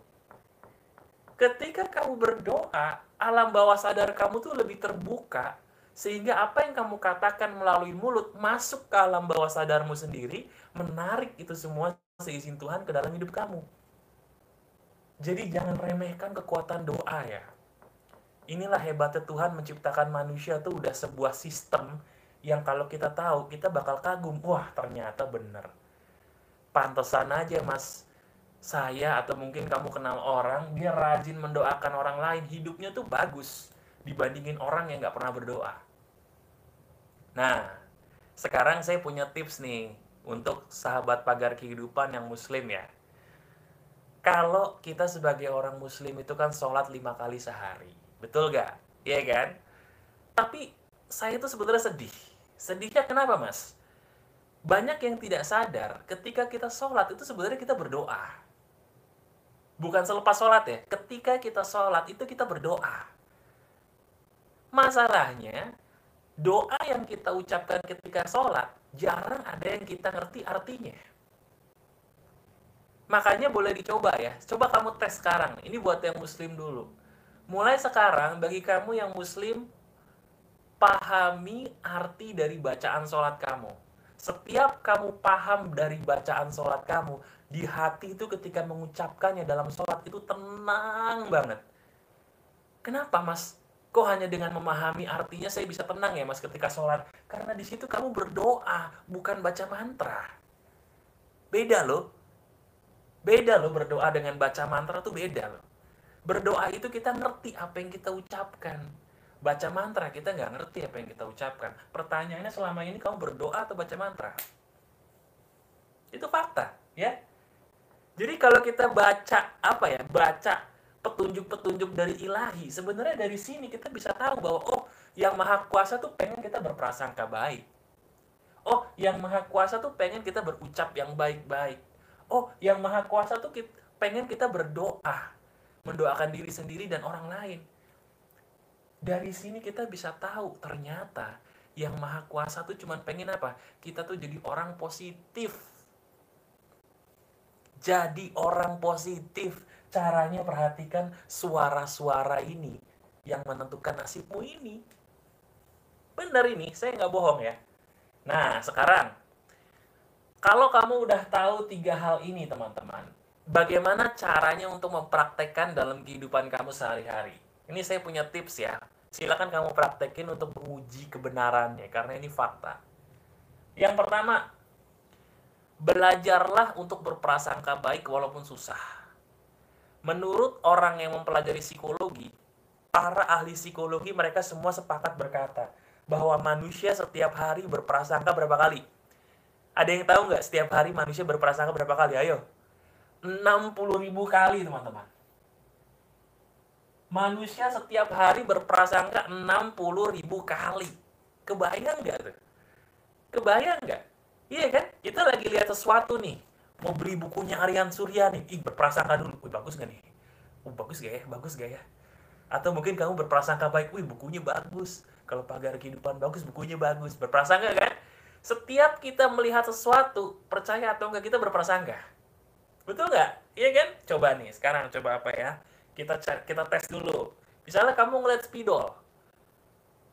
Ketika kamu berdoa, alam bawah sadar kamu tuh lebih terbuka sehingga apa yang kamu katakan melalui mulut masuk ke alam bawah sadarmu sendiri, menarik itu semua seizin Tuhan ke dalam hidup kamu. Jadi jangan remehkan kekuatan doa ya. Inilah hebatnya Tuhan menciptakan manusia tuh udah sebuah sistem yang kalau kita tahu kita bakal kagum. Wah ternyata bener. Pantesan aja mas saya atau mungkin kamu kenal orang dia rajin mendoakan orang lain hidupnya tuh bagus dibandingin orang yang nggak pernah berdoa. Nah sekarang saya punya tips nih untuk sahabat pagar kehidupan yang muslim ya. Kalau kita sebagai orang muslim itu kan sholat lima kali sehari Betul gak? Iya kan? Tapi saya itu sebetulnya sedih. Sedihnya kenapa mas? Banyak yang tidak sadar ketika kita sholat itu sebenarnya kita berdoa. Bukan selepas sholat ya. Ketika kita sholat itu kita berdoa. Masalahnya, doa yang kita ucapkan ketika sholat, jarang ada yang kita ngerti artinya. Makanya boleh dicoba ya. Coba kamu tes sekarang. Ini buat yang muslim dulu mulai sekarang bagi kamu yang muslim pahami arti dari bacaan sholat kamu. Setiap kamu paham dari bacaan sholat kamu di hati itu ketika mengucapkannya dalam sholat itu tenang banget. Kenapa mas? Kok hanya dengan memahami artinya saya bisa tenang ya mas ketika sholat? Karena di situ kamu berdoa bukan baca mantra. Beda loh. Beda loh berdoa dengan baca mantra tuh beda loh Berdoa itu kita ngerti apa yang kita ucapkan. Baca mantra kita nggak ngerti apa yang kita ucapkan. Pertanyaannya selama ini kamu berdoa atau baca mantra? Itu fakta, ya. Jadi kalau kita baca apa ya, baca petunjuk-petunjuk dari ilahi, sebenarnya dari sini kita bisa tahu bahwa oh, yang maha kuasa tuh pengen kita berprasangka baik. Oh, yang maha kuasa tuh pengen kita berucap yang baik-baik. Oh, yang maha kuasa tuh pengen kita berdoa mendoakan diri sendiri dan orang lain. Dari sini kita bisa tahu ternyata yang maha kuasa tuh cuma pengen apa? Kita tuh jadi orang positif. Jadi orang positif. Caranya perhatikan suara-suara ini yang menentukan nasibmu ini. Benar ini, saya nggak bohong ya. Nah, sekarang kalau kamu udah tahu tiga hal ini, teman-teman, bagaimana caranya untuk mempraktekkan dalam kehidupan kamu sehari-hari? Ini saya punya tips ya. Silakan kamu praktekin untuk menguji kebenarannya, karena ini fakta. Yang pertama, belajarlah untuk berprasangka baik walaupun susah menurut orang yang mempelajari psikologi, para ahli psikologi mereka semua sepakat berkata bahwa manusia setiap hari berprasangka berapa kali? Ada yang tahu nggak setiap hari manusia berprasangka berapa kali? Ayo. 60 ribu kali teman-teman. Manusia setiap hari berprasangka 60 ribu kali. Kebayang nggak tuh? Kebayang nggak? Iya kan? Kita lagi lihat sesuatu nih mau beli bukunya Aryan Surya nih, ih berprasangka dulu, wih bagus gak nih? Oh, bagus gak ya? Bagus gak ya? Atau mungkin kamu berprasangka baik, wih bukunya bagus. Kalau pagar kehidupan bagus, bukunya bagus. Berprasangka kan? Setiap kita melihat sesuatu, percaya atau enggak kita berprasangka. Betul nggak? Iya kan? Coba nih, sekarang coba apa ya? Kita kita tes dulu. Misalnya kamu ngeliat spidol,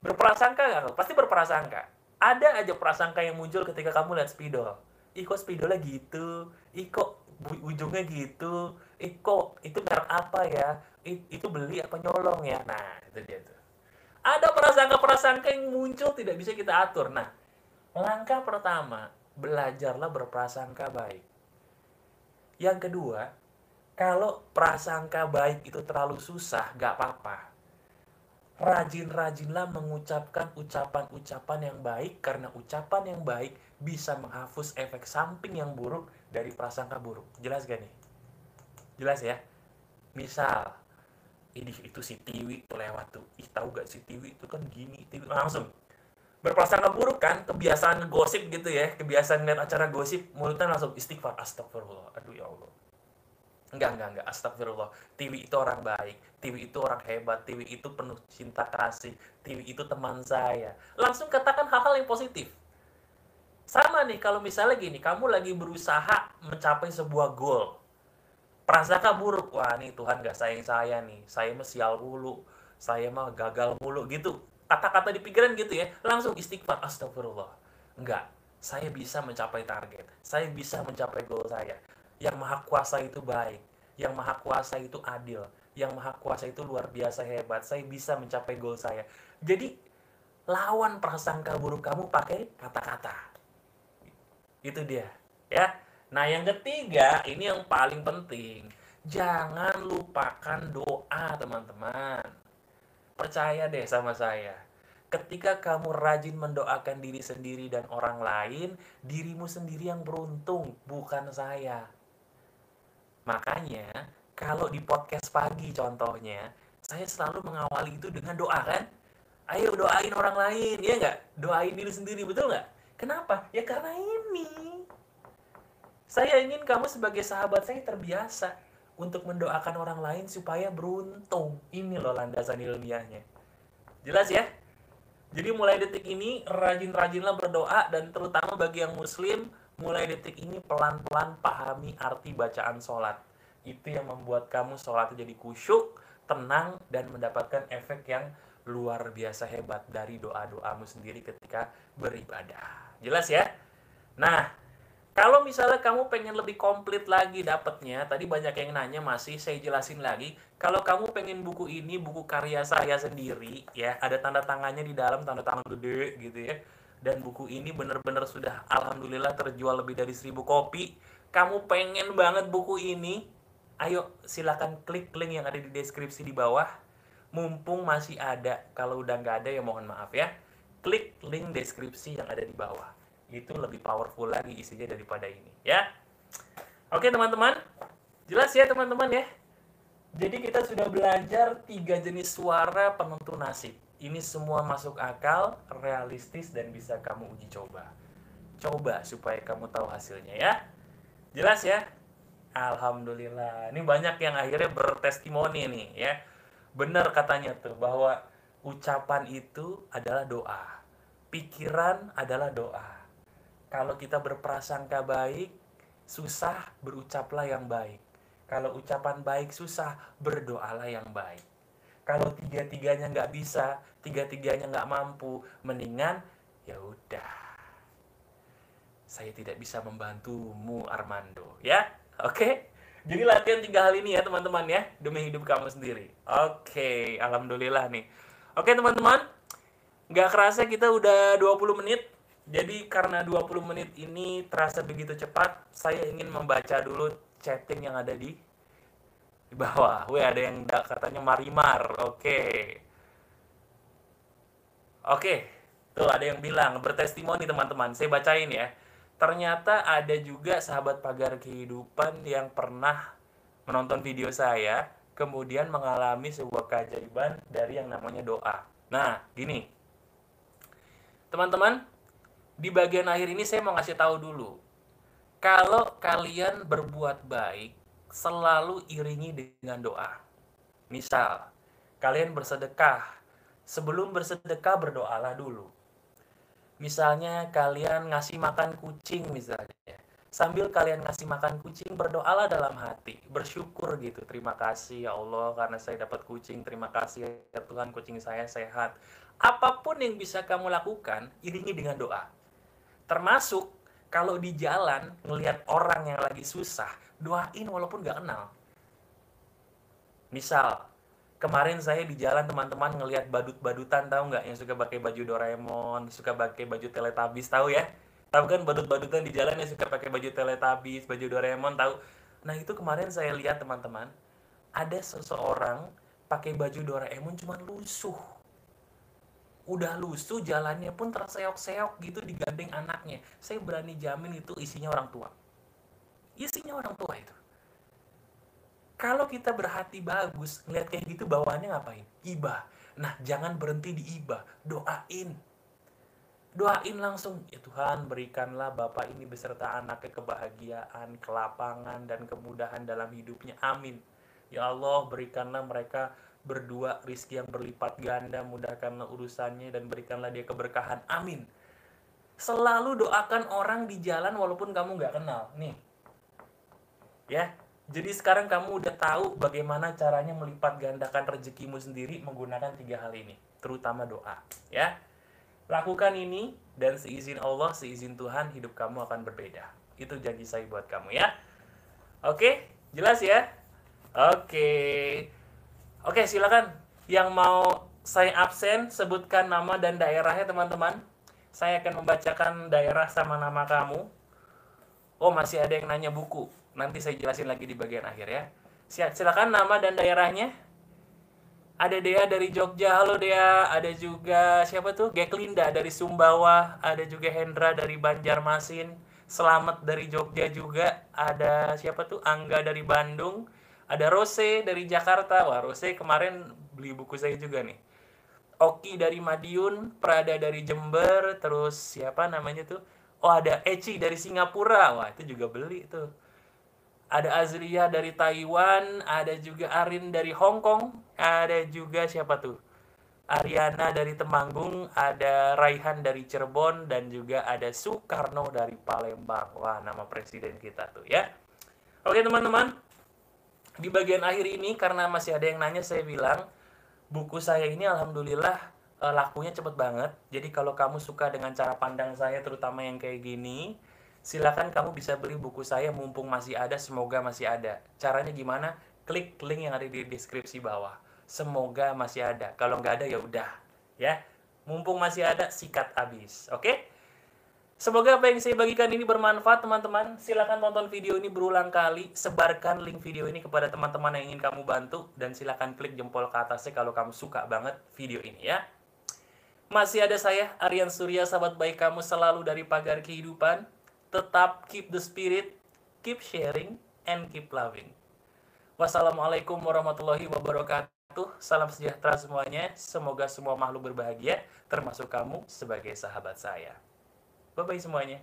berprasangka nggak? Pasti berprasangka. Ada aja prasangka yang muncul ketika kamu lihat spidol ih kok spidolnya gitu ih kok ujungnya gitu ih itu merek apa ya ih, itu beli apa nyolong ya nah itu dia tuh ada prasangka-prasangka yang muncul tidak bisa kita atur nah langkah pertama belajarlah berprasangka baik yang kedua kalau prasangka baik itu terlalu susah gak apa-apa rajin-rajinlah mengucapkan ucapan-ucapan yang baik karena ucapan yang baik bisa menghapus efek samping yang buruk dari prasangka buruk. Jelas gak nih? Jelas ya? Misal, ini itu si Tiwi tuh lewat tuh. Ih tahu gak si Tiwi itu kan gini, Tiwi langsung berprasangka buruk kan, kebiasaan gosip gitu ya, kebiasaan lihat acara gosip, mulutnya langsung istighfar, astagfirullah, aduh ya Allah Enggak, enggak, enggak. Astagfirullah. Tiwi itu orang baik. Tiwi itu orang hebat. Tiwi itu penuh cinta kasih. Tiwi itu teman saya. Langsung katakan hal-hal yang positif. Sama nih, kalau misalnya gini, kamu lagi berusaha mencapai sebuah goal. Prasangka buruk. Wah, nih Tuhan gak sayang saya nih. Saya mah sial mulu. Saya mah gagal mulu gitu. Kata-kata di pikiran gitu ya. Langsung istighfar. Astagfirullah. Enggak. Saya bisa mencapai target. Saya bisa mencapai goal saya yang maha kuasa itu baik, yang maha kuasa itu adil, yang maha kuasa itu luar biasa hebat. Saya bisa mencapai goal saya. Jadi lawan prasangka buruk kamu pakai kata-kata. Itu dia, ya. Nah, yang ketiga, ini yang paling penting. Jangan lupakan doa, teman-teman. Percaya deh sama saya. Ketika kamu rajin mendoakan diri sendiri dan orang lain, dirimu sendiri yang beruntung, bukan saya. Makanya, kalau di podcast pagi contohnya, saya selalu mengawali itu dengan doa kan? Ayo doain orang lain, ya nggak? Doain diri sendiri, betul nggak? Kenapa? Ya karena ini. Saya ingin kamu sebagai sahabat saya terbiasa untuk mendoakan orang lain supaya beruntung. Ini loh landasan ilmiahnya. Jelas ya? Jadi mulai detik ini rajin-rajinlah berdoa dan terutama bagi yang muslim mulai detik ini pelan-pelan pahami arti bacaan sholat. Itu yang membuat kamu sholat jadi kusyuk, tenang, dan mendapatkan efek yang luar biasa hebat dari doa-doamu sendiri ketika beribadah. Jelas ya? Nah, kalau misalnya kamu pengen lebih komplit lagi dapatnya, tadi banyak yang nanya masih saya jelasin lagi. Kalau kamu pengen buku ini, buku karya saya sendiri, ya ada tanda tangannya di dalam, tanda tangan gede gitu ya dan buku ini benar-benar sudah alhamdulillah terjual lebih dari 1000 kopi. Kamu pengen banget buku ini? Ayo silakan klik link yang ada di deskripsi di bawah. Mumpung masih ada, kalau udah nggak ada ya mohon maaf ya. Klik link deskripsi yang ada di bawah. Itu lebih powerful lagi isinya daripada ini ya. Oke teman-teman, jelas ya teman-teman ya. Jadi kita sudah belajar tiga jenis suara penentu nasib. Ini semua masuk akal, realistis, dan bisa kamu uji coba. Coba supaya kamu tahu hasilnya ya. Jelas ya? Alhamdulillah. Ini banyak yang akhirnya bertestimoni nih ya. Benar katanya tuh bahwa Ucapan itu adalah doa. Pikiran adalah doa. Kalau kita berprasangka baik, susah berucaplah yang baik. Kalau ucapan baik susah, berdoalah yang baik. Kalau tiga-tiganya nggak bisa, tiga-tiganya nggak mampu, mendingan ya udah. Saya tidak bisa membantumu Armando, ya. Oke? Jadi latihan tiga hal ini ya teman-teman ya, demi hidup kamu sendiri. Oke, alhamdulillah nih. Oke teman-teman, nggak kerasa kita udah 20 menit jadi karena 20 menit ini terasa begitu cepat, saya ingin membaca dulu chatting yang ada di bawah. [LAUGHS] Wih, ada yang katanya Marimar. Oke. Oke. Tuh ada yang bilang bertestimoni teman-teman. Saya bacain ya. Ternyata ada juga sahabat pagar kehidupan yang pernah menonton video saya kemudian mengalami sebuah keajaiban dari yang namanya doa. Nah, gini. Teman-teman, di bagian akhir ini saya mau ngasih tahu dulu. Kalau kalian berbuat baik, selalu iringi dengan doa. Misal, kalian bersedekah. Sebelum bersedekah, berdoalah dulu. Misalnya kalian ngasih makan kucing misalnya. Sambil kalian ngasih makan kucing, berdoalah dalam hati. Bersyukur gitu. Terima kasih ya Allah karena saya dapat kucing. Terima kasih ya Tuhan kucing saya sehat. Apa pun yang bisa kamu lakukan, iringi dengan doa. Termasuk kalau di jalan ngelihat orang yang lagi susah, doain walaupun gak kenal. Misal, kemarin saya di jalan teman-teman ngelihat badut-badutan tahu nggak yang suka pakai baju Doraemon, suka pakai baju Teletubbies tahu ya? Tahu kan badut-badutan di jalan yang suka pakai baju Teletubbies, baju Doraemon tahu? Nah itu kemarin saya lihat teman-teman, ada seseorang pakai baju Doraemon cuma lusuh udah lusuh jalannya pun terseok-seok gitu digandeng anaknya. Saya berani jamin itu isinya orang tua. Isinya orang tua itu. Kalau kita berhati bagus ngeliat kayak gitu bawaannya ngapain? Ibah nah jangan berhenti di ibah doain. Doain langsung. Ya Tuhan berikanlah bapak ini beserta anaknya kebahagiaan kelapangan dan kemudahan dalam hidupnya. Amin. Ya Allah berikanlah mereka berdua rizki yang berlipat ganda mudahkanlah urusannya dan berikanlah dia keberkahan. Amin. Selalu doakan orang di jalan walaupun kamu nggak kenal. Nih. Ya. Jadi sekarang kamu udah tahu bagaimana caranya melipat gandakan rezekimu sendiri menggunakan tiga hal ini terutama doa. Ya. Lakukan ini dan seizin Allah seizin Tuhan hidup kamu akan berbeda. Itu janji saya buat kamu ya. Oke? Jelas ya? Oke Oke, silakan yang mau saya absen sebutkan nama dan daerahnya teman-teman. Saya akan membacakan daerah sama nama kamu. Oh, masih ada yang nanya buku. Nanti saya jelasin lagi di bagian akhir ya. Silakan nama dan daerahnya. Ada Dea dari Jogja, halo Dea. Ada juga siapa tuh? Geklinda dari Sumbawa. Ada juga Hendra dari Banjarmasin. Selamat dari Jogja juga. Ada siapa tuh? Angga dari Bandung ada Rose dari Jakarta. Wah, Rose kemarin beli buku saya juga nih. Oki dari Madiun, Prada dari Jember, terus siapa namanya tuh? Oh, ada Eci dari Singapura. Wah, itu juga beli tuh. Ada Azria dari Taiwan, ada juga Arin dari Hong Kong, ada juga siapa tuh? Ariana dari Temanggung, ada Raihan dari Cirebon, dan juga ada Soekarno dari Palembang. Wah, nama presiden kita tuh ya. Oke teman-teman, di bagian akhir ini karena masih ada yang nanya saya bilang buku saya ini alhamdulillah uh, lakunya cepet banget. Jadi kalau kamu suka dengan cara pandang saya terutama yang kayak gini silakan kamu bisa beli buku saya mumpung masih ada semoga masih ada. Caranya gimana? Klik link yang ada di deskripsi bawah. Semoga masih ada. Kalau nggak ada ya udah ya. Mumpung masih ada sikat habis oke? okay? Semoga apa yang saya bagikan ini bermanfaat teman-teman. Silahkan tonton video ini berulang kali. Sebarkan link video ini kepada teman-teman yang ingin kamu bantu. Dan silahkan klik jempol ke atasnya kalau kamu suka banget video ini ya. Masih ada saya, Aryan Surya, sahabat baik kamu selalu dari pagar kehidupan. Tetap keep the spirit, keep sharing, and keep loving. Wassalamualaikum warahmatullahi wabarakatuh. Salam sejahtera semuanya. Semoga semua makhluk berbahagia, termasuk kamu sebagai sahabat saya. Bye-bye semuanya.